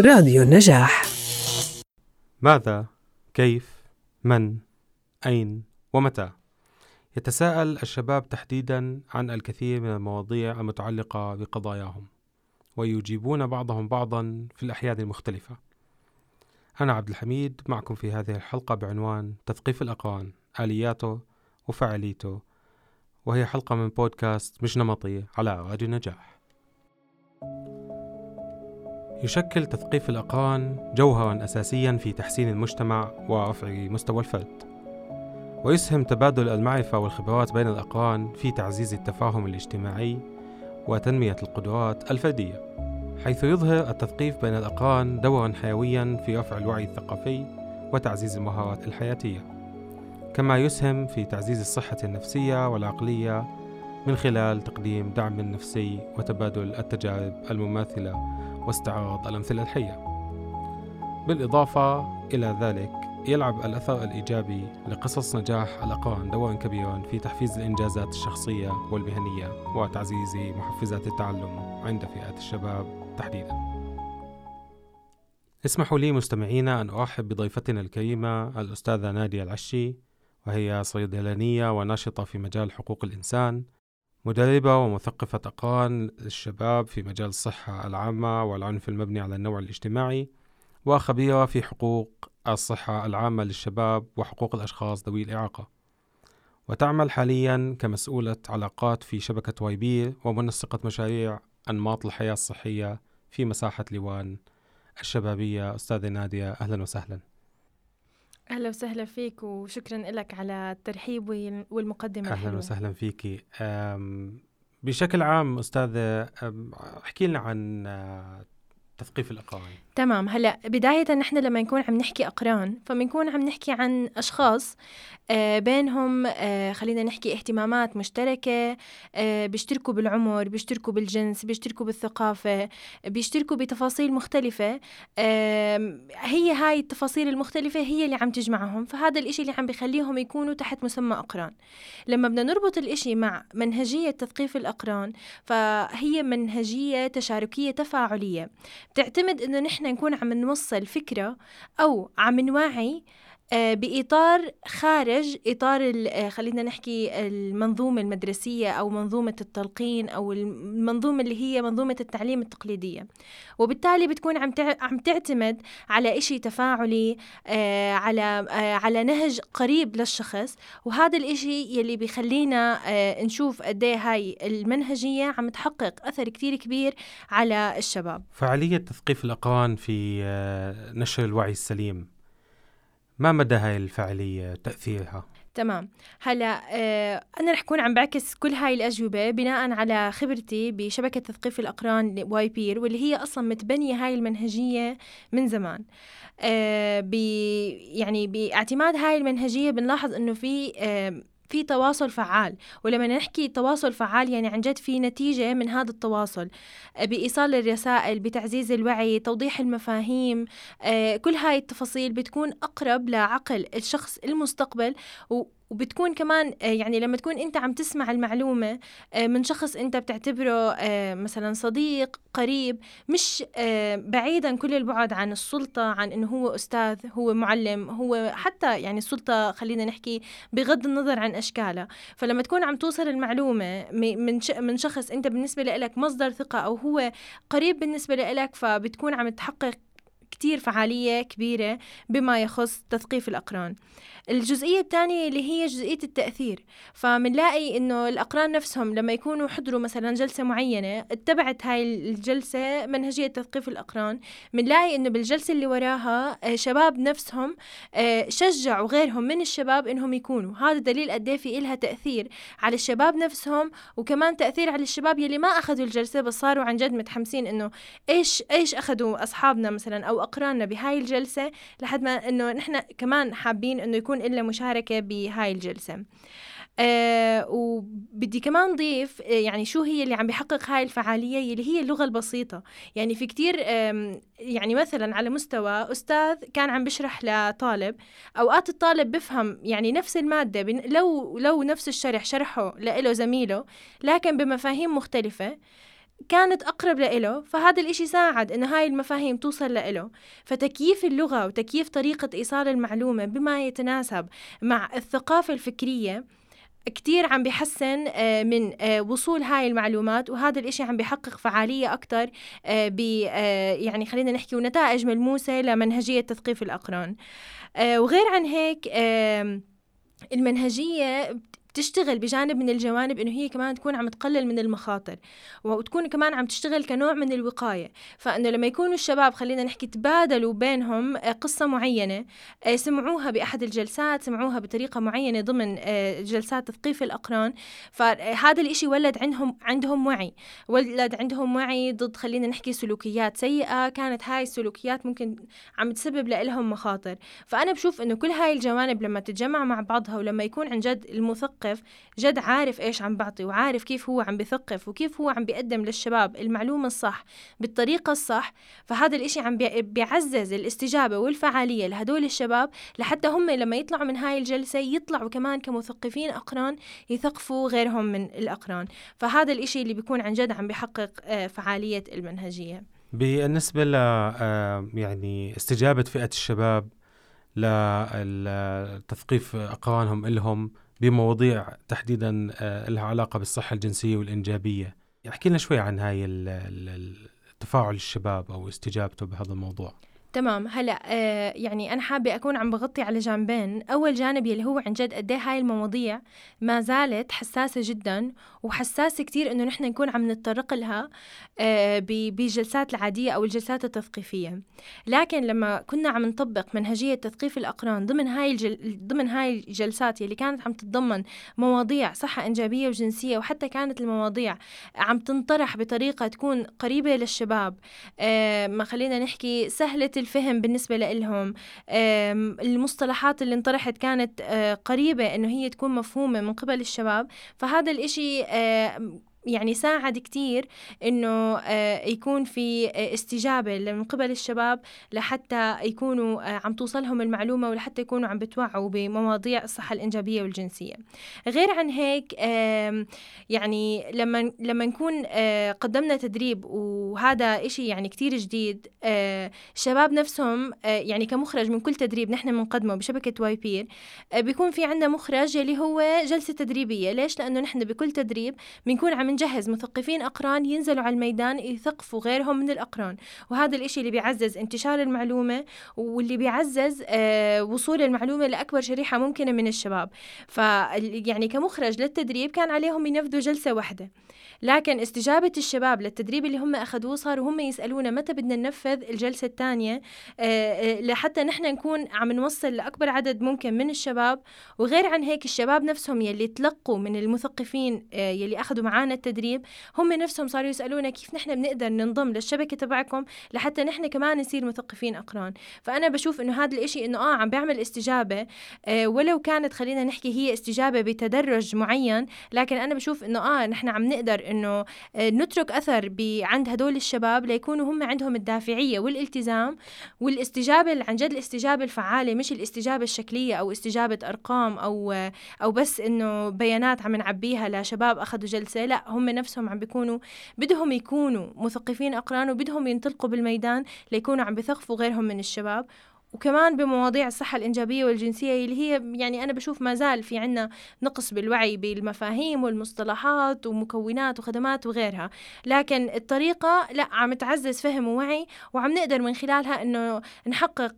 راديو النجاح. ماذا؟ كيف؟ من؟ أين؟ ومتى؟ يتساءل الشباب تحديدا عن الكثير من المواضيع المتعلقة بقضاياهم ويجيبون بعضهم بعضا في الاحيان المختلفة. أنا عبد الحميد معكم في هذه الحلقة بعنوان تثقيف الاقران الياته وفعاليته وهي حلقة من بودكاست مش نمطي على راديو النجاح. يشكل تثقيف الأقران جوهرا أساسيا في تحسين المجتمع ورفع مستوى الفرد. ويسهم تبادل المعرفة والخبرات بين الأقران في تعزيز التفاهم الاجتماعي وتنمية القدرات الفردية حيث يظهر التثقيف بين الأقران دورا حيويا في رفع الوعي الثقافي وتعزيز المهارات الحياتية. كما يسهم في تعزيز الصحة النفسية والعقلية من خلال تقديم دعم نفسي وتبادل التجارب المماثلة واستعراض الأمثلة الحية. بالإضافة إلى ذلك يلعب الأثر الإيجابي لقصص نجاح الأقران دورا كبيرا في تحفيز الإنجازات الشخصية والمهنية وتعزيز محفزات التعلم عند فئات الشباب تحديدا. اسمحوا لي مستمعينا أن أرحب بضيفتنا الكريمة الأستاذة نادية العشي وهي صيدلانية وناشطة في مجال حقوق الإنسان مدربة ومثقفة أقران للشباب في مجال الصحة العامة والعنف المبني على النوع الاجتماعي وخبيرة في حقوق الصحة العامة للشباب وحقوق الأشخاص ذوي الإعاقة. وتعمل حاليا كمسؤولة علاقات في شبكة وايبير ومنسقة مشاريع أنماط الحياة الصحية في مساحة لوان الشبابية أستاذة نادية أهلا وسهلا. أهلا وسهلا فيك وشكرا لك على الترحيب والمقدمة أهلا الحلوة. وسهلا فيك بشكل عام أستاذة احكي لنا عن آه، تثقيف الأقران تمام. هلأ بداية نحن لما نكون عم نحكي أقران فبنكون عم نحكي عن أشخاص آه بينهم آه خلينا نحكي اهتمامات مشتركة آه بيشتركوا بالعمر بيشتركوا بالجنس بيشتركوا بالثقافة بيشتركوا بتفاصيل مختلفة هي هاي التفاصيل المختلفة هي اللي عم تجمعهم فهذا الإشي اللي عم بخليهم يكونوا تحت مسمى أقران. لما بدنا نربط الإشي مع منهجية تثقيف الأقران فهي منهجية تشاركية تفاعلية. بتعتمد إنه نحن نكون عم نوصل فكرة أو عم نوعي آه، بإطار خارج إطار آه، خلينا نحكي المنظومة المدرسية أو منظومة التلقين أو المنظومة اللي هي منظومة التعليم التقليدية. وبالتالي بتكون عم عم تعتمد على إشي تفاعلي آه، على على نهج قريب للشخص. وهذا الإشي يلي بيخلينا نشوف قد إيه هاي المنهجية عم تحقق أثر كتير كبير على الشباب. فعالية تثقيف الأقران في نشر الوعي السليم. ما مدى هاي الفعالية تأثيرها؟ تمام هلا آه أنا رح كون عم بعكس كل هاي الأجوبة بناء على خبرتي بشبكة تثقيف الأقران Y-PEER واللي هي أصلا متبنية هاي المنهجية من زمان آه يعني بأعتماد هاي المنهجية بنلاحظ إنه في آه في تواصل فعال. ولما نحكي تواصل فعال يعني عن جد في نتيجة من هذا التواصل بإيصال الرسائل بتعزيز الوعي توضيح المفاهيم آه، كل هاي التفاصيل بتكون أقرب لعقل الشخص المستقبل. وبتكون كمان آه، يعني لما تكون أنت عم تسمع المعلومة آه، من شخص أنت بتعتبره آه، مثلا صديق قريب مش بعيدا كل البعد عن السلطة عن إنه هو أستاذ هو معلم هو حتى يعني السلطة خلينا نحكي بغض النظر عن اشكالها فلما تكون عم توصل المعلومة من من شخص أنت بالنسبة لك مصدر ثقة أو هو قريب بالنسبة لك فبتكون عم تحقق كتير فعالية كبيرة بما يخص تثقيف الأقران. الجزئية الثانية اللي هي جزئية التأثير. فمنلاقي إنه الأقران نفسهم لما يكونوا حضروا مثلا جلسة معينة اتبعت هاي الجلسة منهجية تثقيف الأقران. منلاقي إنه بالجلسة اللي وراها آه، شباب نفسهم آه، شجعوا غيرهم من الشباب إنهم يكونوا. هذا دليل قد إيه في إلها تأثير على الشباب نفسهم وكمان تأثير على الشباب يلي ما أخذوا الجلسة بس صاروا عن جد متحمسين إنه إيش إيش أخذوا أصحابنا مثلا أو أقراننا بهاي الجلسة لحد ما إنه نحن كمان حابين إنه يكون إلا مشاركة بهاي الجلسة. آه وبدي كمان ضيف آه يعني شو هي اللي عم بيحقق هاي الفعالية اللي هي اللغة البسيطة. يعني في كتير يعني مثلا على مستوى أستاذ كان عم بشرح لطالب أوقات الطالب بفهم يعني نفس المادة لو لو نفس الشرح شرحه لإله زميله لكن بمفاهيم مختلفة. كانت أقرب لإله فهذا الإشي ساعد إنه هاي المفاهيم توصل لإله. فتكييف اللغة وتكييف طريقة إيصال المعلومة بما يتناسب مع الثقافة الفكرية كتير عم بيحسن آه، من آه، وصول هاي المعلومات وهذا الإشي عم بيحقق فعالية أكتر آه، ب يعني خلينا نحكي ونتائج ملموسة لمنهجية تثقيف الأقران. وغير عن هيك المنهجية تشتغل بجانب من الجوانب إنه هي كمان تكون عم تقلل من المخاطر وتكون كمان عم تشتغل كنوع من الوقاية. فإنه لما يكونوا الشباب خلينا نحكي تبادلوا بينهم آه، قصة معينة آه، سمعوها بأحد الجلسات سمعوها بطريقة معينة ضمن آه، جلسات تثقيف الأقران. فهذا الإشي ولد عندهم عندهم وعي. ولد عندهم وعي ضد خلينا نحكي سلوكيات سيئة. كانت هاي السلوكيات ممكن عم تسبب لهم مخاطر. فأنا بشوف إنه كل هاي الجوانب لما تتجمع مع بعضها ولما يكون عن جد المثقف مثقف جد عارف إيش عم بعطي وعارف كيف هو عم بثقف وكيف هو عم بيقدم للشباب المعلومة الصح بالطريقة الصح. فهذا الإشي عم بيعزز الاستجابة والفعالية لهدول الشباب لحتى هم لما يطلعوا من هاي الجلسة يطلعوا كمان كمثقفين أقران يثقفوا غيرهم من الأقران. فهذا الإشي اللي بيكون عن جد عم بيحقق آه، فعالية المنهجية. بالنسبة ل آه، يعني استجابة فئة الشباب لتثقيف أقرانهم إلهم بمواضيع تحديدا آه، لها علاقة بالصحة الجنسية والإنجابية. احكي لنا شوي عن هاي التفاعل الشباب أو استجابته بهذا الموضوع. تمام. هلا آه يعني أنا حابة أكون عم بغطي على جانبين. أول جانب يلي هو عن جد قد إيه هاي المواضيع ما زالت حساسة جدا وحساسة كتير إنه نحن نكون عم نتطرق لها آه بجلسات العادية أو الجلسات التثقيفية. لكن لما كنا عم نطبق منهجية تثقيف الأقران ضمن هاي الجل... ضمن هاي الجلسات يلي كانت عم تتضمن مواضيع صحة إنجابية وجنسية وحتى كانت المواضيع عم تنطرح بطريقة تكون قريبة للشباب آه ما خلينا نحكي سهلة الفهم بالنسبة لهم المصطلحات اللي انطرحت كانت آه، قريبة إنه هي تكون مفهومة من قبل الشباب. فهذا الإشي يعني ساعد كتير إنه آه، يكون في آه، استجابة من قبل الشباب لحتى يكونوا آه، عم توصلهم المعلومة ولحتى يكونوا عم بتوعوا بمواضيع الصحة الإنجابية والجنسية. غير عن هيك يعني لما لما نكون قدمنا تدريب وهذا إشي يعني كتير جديد الشباب نفسهم يعني كمخرج من كل تدريب نحن بنقدمه بشبكة Y-PEER بيكون في عندنا مخرج اللي هو جلسة تدريبية. ليش؟ لأنه نحن بكل تدريب بنكون عم نجهز مثقفين أقران ينزلوا على الميدان يثقفوا غيرهم من الأقران. وهذا الإشي اللي بيعزز انتشار المعلومة واللي بيعزز آه وصول المعلومة لأكبر شريحة ممكنة من الشباب. فيعني كمخرج للتدريب كان عليهم ينفذوا جلسة واحدة. لكن استجابة الشباب للتدريب اللي هم أخذوه صاروا هم يسألونا متى بدنا ننفذ الجلسة الثانية. آه، آه، لحتى نحن نكون عم نوصل لأكبر عدد ممكن من الشباب. وغير عن هيك الشباب نفسهم يلي تلقوا من المثقفين يلي أخذوا معنا التدريب هم نفسهم صاروا يسألونا كيف نحن بنقدر ننضم للشبكة تبعكم لحتى نحن كمان نصير مثقفين أقران. فأنا بشوف إنه هذا الإشي إنه آه عم بيعمل استجابة ولو كانت خلينا نحكي هي استجابة بتدرج معين لكن أنا بشوف إنه آه نحن عم نقدر إنه آه، نترك أثر عند هدول الشباب ليكونوا هم عندهم الدافعية والالتزام والاستجابة عن جد الاستجابة الفعالة مش الاستجابة الشكلية أو استجابة أرقام أو أو بس إنه بيانات عم نعبيها لشباب أخذوا جلسة لا هم نفسهم عم بيكونوا بدهم يكونوا مثقفين اقران وبدهم ينطلقوا بالميدان ليكونوا عم بثقفوا غيرهم من الشباب. وكمان بمواضيع الصحة الإنجابية والجنسية اللي هي يعني أنا بشوف ما زال في عنا نقص بالوعي بالمفاهيم والمصطلحات ومكونات وخدمات وغيرها. لكن الطريقة لا عم تعزز فهم ووعي وعم نقدر من خلالها أنه نحقق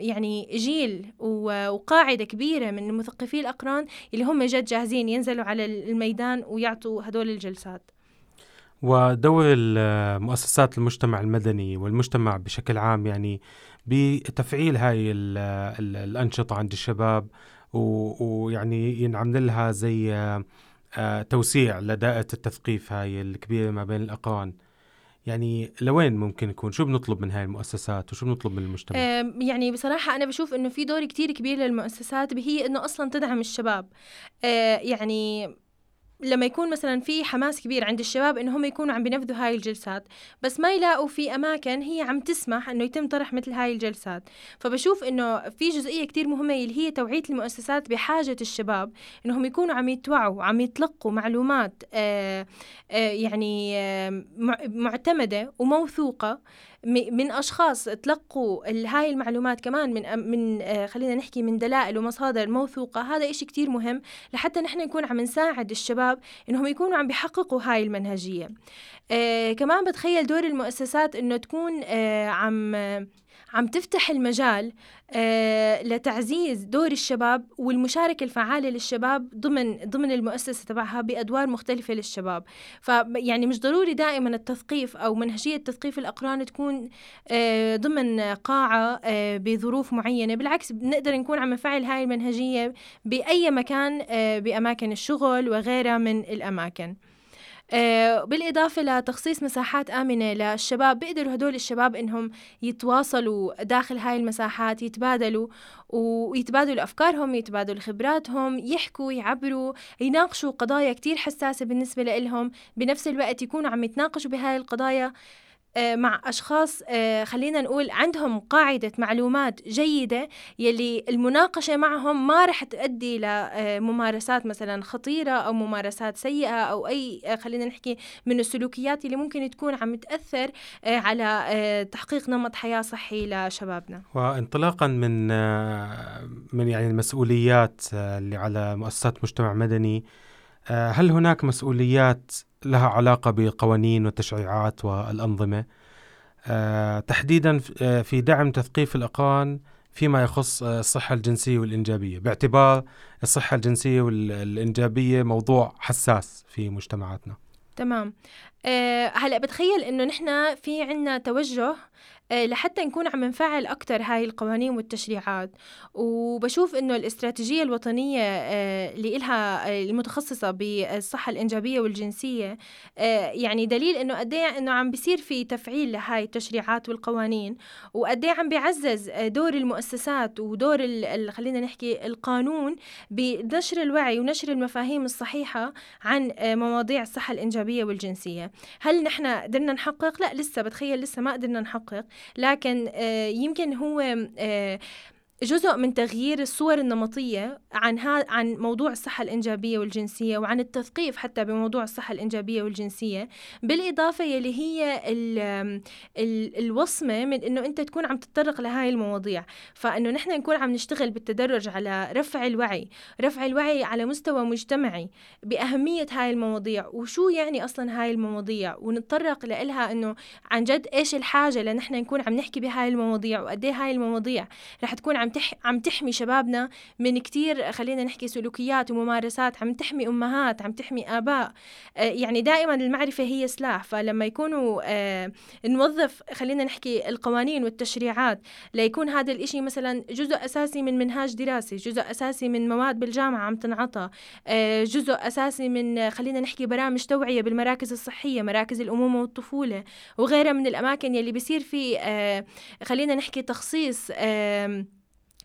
يعني جيل وقاعدة كبيرة من المثقفي الأقران اللي هم جد جاهزين ينزلوا على الميدان ويعطوا هدول الجلسات. ودور مؤسسات المجتمع المدني والمجتمع بشكل عام يعني بتفعيل هاي ال ال الأنشطة عند الشباب ويعني ينعمل لها زي آه، توسيع لدائرة التثقيف هاي الكبيرة ما بين الأقران. يعني لوين ممكن يكون؟ شو بنطلب من هاي المؤسسات وشو بنطلب من المجتمع؟ يعني بصراحة أنا بشوف إنه في دور كتير كبير للمؤسسات هي إنه أصلا تدعم الشباب. آه، يعني لما يكون مثلا في حماس كبير عند الشباب انهم يكونوا عم بينفذوا هاي الجلسات. بس ما يلاقوا في أماكن هي عم تسمح إنه يتم طرح مثل هاي الجلسات. فبشوف إنه في جزئية كتير مهمة اللي هي توعية المؤسسات بحاجة الشباب إنهم يكونوا عم يتوعوا وعم يتلقوا معلومات آآ آآ يعني آآ معتمدة وموثوقة. من أشخاص تلقوا هاي المعلومات كمان من من آه، خلينا نحكي من دلائل ومصادر موثوقة هذا إشي كتير مهم لحتى نحن نكون عم نساعد الشباب إنهم يكونوا عم بيحققوا هاي المنهجية. آه كمان بتخيل دور المؤسسات إنه تكون آه عم عم تفتح المجال آه لتعزيز دور الشباب والمشاركة الفعالة للشباب ضمن ضمن المؤسسة تبعها بأدوار مختلفة للشباب. فيعني مش ضروري دائما التثقيف أو منهجية تثقيف الأقران تكون آه ضمن قاعة آه بظروف معينة. بالعكس بنقدر نكون عم نفعل هاي المنهجية بأي مكان بأماكن الشغل وغيرها من الأماكن. بالإضافة لتخصيص مساحات آمنة للشباب بيقدروا هدول الشباب إنهم يتواصلوا داخل هاي المساحات يتبادلوا ويتبادلوا أفكارهم يتبادلوا خبراتهم يحكوا يعبروا يناقشوا قضايا كتير حساسة بالنسبة لهم بنفس الوقت يكونوا عم يتناقشوا بهاي القضايا آه، مع أشخاص آه، خلينا نقول عندهم قاعدة معلومات جيدة يلي المناقشة معهم ما رح تؤدي لممارسات مثلا خطيرة أو ممارسات سيئة أو أي آه، خلينا نحكي من السلوكيات اللي ممكن تكون عم تأثر على تحقيق نمط حياة صحي لشبابنا. وانطلاقا من من يعني المسؤوليات اللي على مؤسسات مجتمع مدني هل هناك مسؤوليات لها علاقة بقوانين والتشريعات والأنظمة. آه، تحديدا آه، في دعم تثقيف الأقران فيما يخص آه، الصحة الجنسية والإنجابية. باعتبار الصحة الجنسية والإنجابية موضوع حساس في مجتمعاتنا. تمام. هلأ بتخيل إنه نحن في عنا توجه لحتى نكون عم نفعل أكتر هاي القوانين والتشريعات. وبشوف إنه الاستراتيجية الوطنية آه، اللي إلها آه، المتخصصة بالصحة الإنجابية والجنسية يعني دليل إنه قد إيه إنه عم بيصير في تفعيل لهاي التشريعات والقوانين. وقد إيه عم بيعزز دور المؤسسات ودور خلينا نحكي القانون بنشر الوعي ونشر المفاهيم الصحيحة عن مواضيع الصحة الإنجابية والجنسية. هل نحن قدرنا نحقق؟ لا لسه بتخيل لسه ما قدرنا نحقق. لكن آه، يمكن هو آه، جزء من تغيير الصور النمطية عن ها عن موضوع الصحة الإنجابية والجنسية وعن التثقيف حتى بموضوع الصحة الإنجابية والجنسية بالإضافة يلي هي ال ال الوصمة من إنه أنت تكون عم تتطرق لهاي المواضيع. فإنه نحن نكون عم نشتغل بالتدرج على رفع الوعي رفع الوعي على مستوى مجتمعي بأهمية هاي المواضيع. وشو يعني أصلا هاي المواضيع؟ ونتطرق لإلها إنه عن جد إيش الحاجة لنحن نكون عم نحكي بهاي المواضيع وقد إيه هاي المواضيع رح تكون عم عم تح عم تحمي شبابنا من كتير خلينا نحكي سلوكيات وممارسات عم تحمي أمهات عم تحمي آباء. آه يعني دائما المعرفة هي سلاح. فلما يكونوا آه نوظف خلينا نحكي القوانين والتشريعات ليكون هذا الإشي مثلا جزء أساسي من منهاج دراسي جزء أساسي من مواد بالجامعة عم تنعطى آه جزء أساسي من خلينا نحكي برامج توعية بالمراكز الصحية مراكز الأمومة والطفولة وغيرها من الأماكن يلي بيصير في خلينا نحكي تخصيص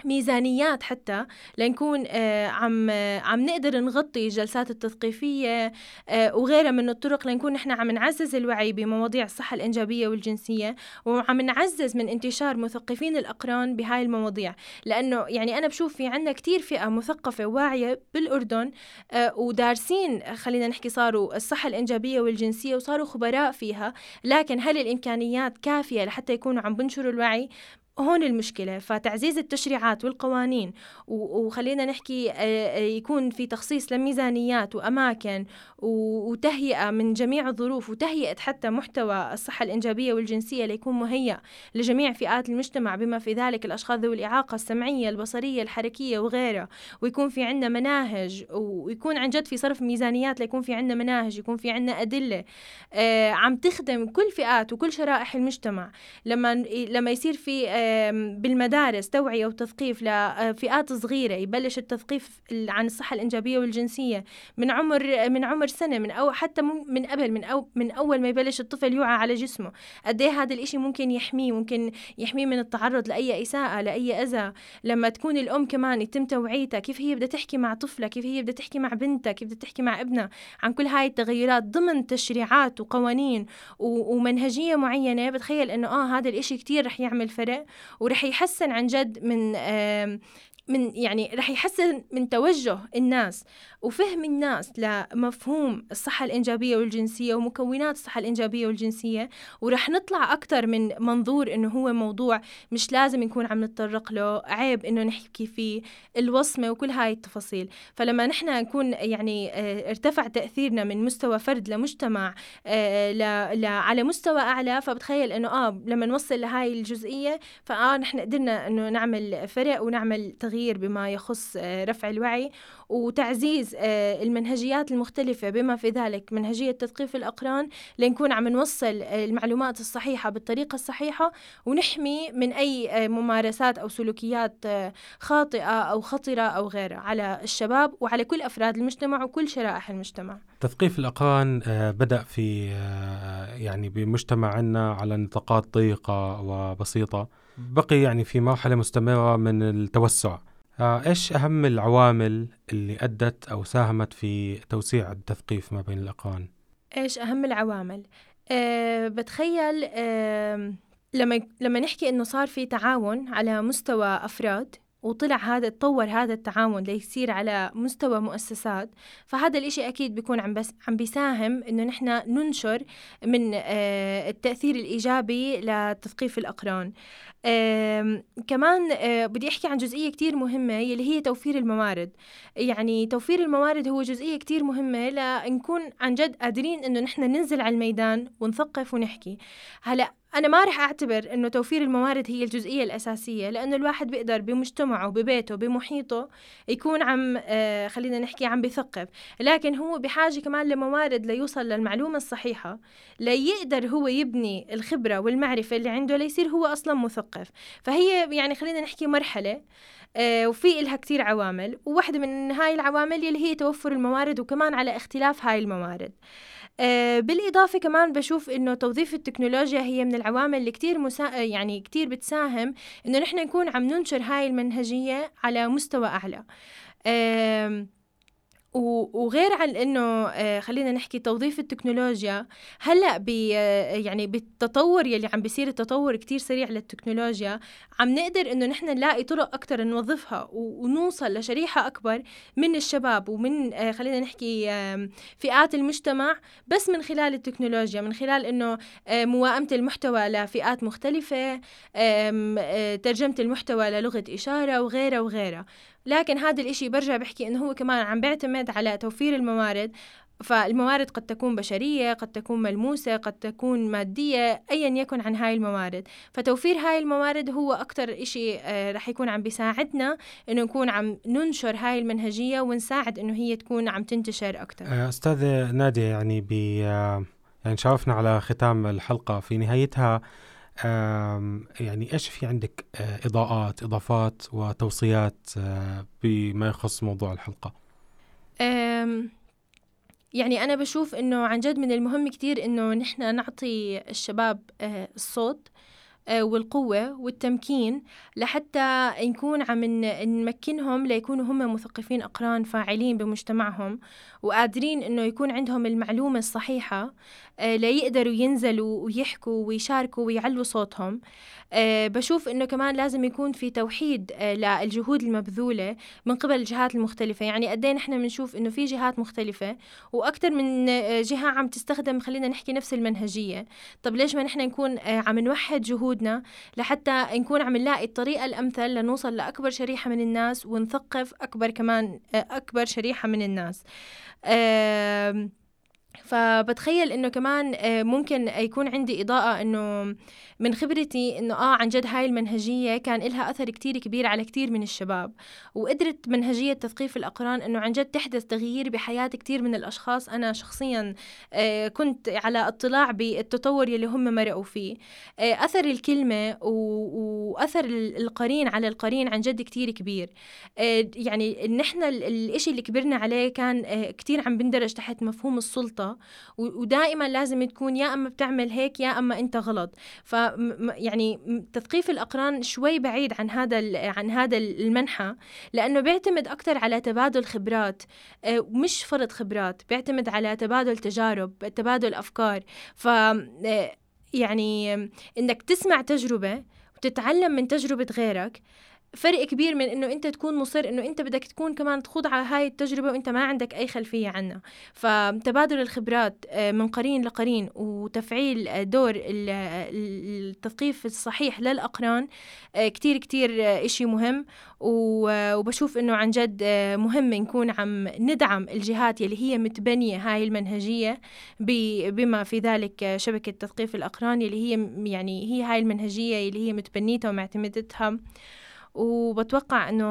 ميزانيات حتى لنكون آه، عم آه، عم نقدر نغطي الجلسات التثقيفية آه، وغيرها من الطرق لنكون نحن عم نعزز الوعي بمواضيع الصحة الإنجابية والجنسية وعم نعزز من انتشار مثقفين الأقران بهاي المواضيع. لأنه يعني أنا بشوف في عنا كتير فئة مثقفة واعية بالأردن ودارسين خلينا نحكي صاروا الصحة الإنجابية والجنسية وصاروا خبراء فيها لكن هل الإمكانيات كافية لحتى يكونوا عم بنشروا الوعي؟ هون المشكلة. فتعزيز التشريعات والقوانين وخلينا نحكي يكون في تخصيص لميزانيات وأماكن وتهيئة من جميع الظروف وتهيئة حتى محتوى الصحة الإنجابية والجنسية ليكون مهيأ لجميع فئات المجتمع بما في ذلك الأشخاص ذوي الإعاقة السمعية البصرية الحركية وغيرها. ويكون في عندنا مناهج ويكون عن جد في صرف ميزانيات ليكون في عندنا مناهج يكون في عندنا أدلة عم تخدم كل فئات وكل شرائح المجتمع. لما لما يصير في بالمدارس توعية وتثقيف لفئات صغيرة يبلش التثقيف عن الصحة الإنجابية والجنسية. من عمر من عمر سنة من أو حتى من قبل من أو من أول ما يبلش الطفل يوعى على جسمه. قد إيه هذا الإشي ممكن يحميه ممكن يحميه من التعرض لأي إساءة لأي أذى. لما تكون الأم كمان يتم توعيتها كيف هي بدها تحكي مع طفلها؟ كيف هي بدها تحكي مع بنتها؟ كيف بدها تحكي مع ابنها؟ عن كل هاي التغيرات ضمن تشريعات وقوانين ومنهجية معينة. بتخيل إنه آه هذا الإشي كتير رح يعمل فرق. ورح يحسن عن جد من من يعني رح يحسن من توجه الناس وفهم الناس لمفهوم الصحة الإنجابية والجنسية ومكونات الصحة الإنجابية والجنسية. ورح نطلع أكثر من منظور إنه هو موضوع مش لازم نكون عم نتطرق له عيب إنه نحكي فيه الوصمة وكل هاي التفاصيل. فلما نحن نكون يعني آه ارتفع تأثيرنا من مستوى فرد لمجتمع ل... على مستوى أعلى فبتخيل إنه آه لما نوصل لهاي الجزئية فآه نحن قدرنا إنه نعمل فرق ونعمل تغيير. بما يخص آه رفع الوعي وتعزيز آه، المنهجيات المختلفة بما في ذلك منهجية تثقيف الأقران لنكون عم نوصل آه، المعلومات الصحيحة بالطريقة الصحيحة ونحمي من أي آه، ممارسات أو سلوكيات خاطئة أو خطرة أو غيرها على الشباب وعلى كل أفراد المجتمع وكل شرائح المجتمع. تثقيف الأقران بدأ في يعني بمجتمعنا على نطاقات ضيقة وبسيطة بقي يعني في مرحلة مستمرة من التوسع. آه، إيش أهم العوامل اللي أدت أو ساهمت في توسيع التثقيف ما بين الاقران؟ إيش أهم العوامل؟ أه بتخيل أه لما لما نحكي إنه صار في تعاون على مستوى أفراد وطلع هذا تطور هذا التعاون ليصير على مستوى مؤسسات فهذا الإشي أكيد بيكون عم بس عم بيساهم إنه نحن ننشر من آه التأثير الإيجابي لتثقيف الأقران كمان آه بدي أحكي عن جزئية كتير مهمة اللي هي توفير الموارد. يعني توفير الموارد هو جزئية كتير مهمة لنكون عن جد قادرين إنه نحن ننزل على الميدان ونثقف ونحكي. هلأ أنا ما رح أعتبر إنه توفير الموارد هي الجزئية الأساسية لأنه الواحد بيقدر بمجتمعه ببيته بمحيطه يكون عم آه خلينا نحكي عم بثقف. لكن هو بحاجة كمان لموارد ليوصل للمعلومة الصحيحة ليقدر هو يبني الخبرة والمعرفة اللي عنده ليصير هو أصلا مثقف. فهي يعني خلينا نحكي مرحلة آه وفي إلها كتير عوامل وواحدة من هاي العوامل اللي هي توفر الموارد وكمان على اختلاف هاي الموارد. آه بالإضافة كمان بشوف إنه توظيف التكنولوجيا هي من العوامل اللي كتير مسا... يعني كتير بتساهم إنه نحن نكون عم ننشر هاي المنهجية على مستوى أعلى. آه وغير عن إنه آه، خلينا نحكي توظيف التكنولوجيا هلأ بي آه، يعني بالتطور يلي عم بيصير التطور كتير سريع للتكنولوجيا عم نقدر إنه نحن نلاقي طرق أكثر نوظفها ونوصل لشريحة أكبر من الشباب ومن آه، خلينا نحكي فئات المجتمع بس من خلال التكنولوجيا من خلال إنه موائمة المحتوى لفئات مختلفة ترجمة المحتوى للغة إشارة وغيرها وغيرها. لكن هذا الإشي برجع بحكي إنه هو كمان عم بيعتمد على توفير الموارد. فالموارد قد تكون بشرية قد تكون ملموسة قد تكون مادية أيا يكن عن هاي الموارد. فتوفير هاي الموارد هو أكتر إشي آه، رح يكون عم بيساعدنا إنه نكون عم ننشر هاي المنهجية ونساعد إنه هي تكون عم تنتشر أكتر. آه، أستاذة نادية يعني ب آه، يعني شرفنا على ختام الحلقة. في نهايتها يعني إيش في عندك آه، إضاءات إضافات وتوصيات آه، بما يخص موضوع الحلقة؟ يعني أنا بشوف إنه عن جد من المهم كتير إنه نحن نعطي الشباب آه، الصوت والقوة والتمكين لحتى نكون عم نمكنهم ليكونوا هم مثقفين أقران فاعلين بمجتمعهم وقادرين إنه يكون عندهم المعلومة الصحيحة ليقدروا ينزلوا ويحكوا ويشاركوا ويعلوا صوتهم. آه، بشوف إنه كمان لازم يكون في توحيد آه، للجهود المبذولة من قبل الجهات المختلفة. يعني قد إيه نحن بنشوف إنه في جهات مختلفة وأكثر من جهة عم تستخدم خلينا نحكي نفس المنهجية. طب ليش ما نحن نكون عم نوحد جهودنا لحتى نكون عم نلاقي الطريقة الأمثل لنوصل لأكبر شريحة من الناس ونثقف أكبر كمان أكبر شريحة من الناس؟ فبتخيل إنه كمان آه، ممكن يكون عندي إضاءة إنه من خبرتي إنه آه عن جد هاي المنهجية كان لها أثر كتير كبير على كتير من الشباب وقدرت منهجية تثقيف الأقران إنه عن جد تحدث تغيير بحياة كتير من الأشخاص. أنا شخصيا آه، كنت على اطلاع بالتطور يلي هم مرقوا فيه. آه، أثر الكلمة وأثر القرين على القرين عن جد كتير كبير. يعني نحن الإشي اللي كبرنا عليه كان كتير عم بندرج تحت مفهوم السلطة. ودائما لازم تكون يا أما بتعمل هيك يا أما أنت غلط. ف يعني تثقيف الأقران شوي بعيد عن هذا عن هذا المنحى لأنه بيعتمد أكثر على تبادل خبرات آه، مش فرض خبرات بيعتمد على تبادل تجارب تبادل أفكار. ف آه، يعني إنك تسمع تجربة وتتعلم من تجربة غيرك فرق كبير من إنه أنت تكون مصر إنه أنت بدك تكون كمان تخوض على هاي التجربة وأنت ما عندك أي خلفية عنها. فتبادل الخبرات آه، من قرين لقرين وتفعيل آه، دور التثقيف الصحيح للأقران آه، كتير كتير إشي مهم. وبشوف إنه عن جد مهم نكون عم ندعم الجهات يلي هي متبنية هاي المنهجية بما في ذلك شبكة تثقيف الأقران يلي هي يعني هي هاي المنهجية يلي هي متبنيتها ومعتمدتها. وبتوقع إنه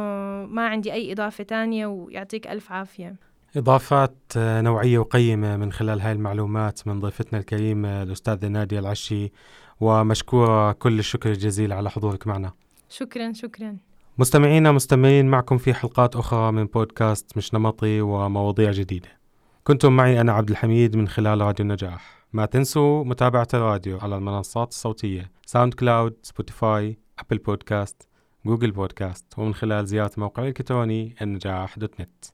ما عندي أي إضافة تانية ويعطيك ألف عافية. إضافات نوعية وقيمة من خلال هاي المعلومات من ضيفتنا الكريمة الأستاذة نادية العشي ومشكورة كل الشكر الجزيل على حضورك معنا. شكرا شكرا. مستمعينا مستمرين معكم في حلقات أخرى من بودكاست مش نمطي ومواضيع جديدة. كنتم معي أنا عبد الحميد من خلال راديو النجاح. ما تنسوا متابعة الراديو على المنصات الصوتية SoundCloud Spotify Apple Podcast. Google Podcast ومن خلال زيارة موقعي الإلكتروني النجاح dot net.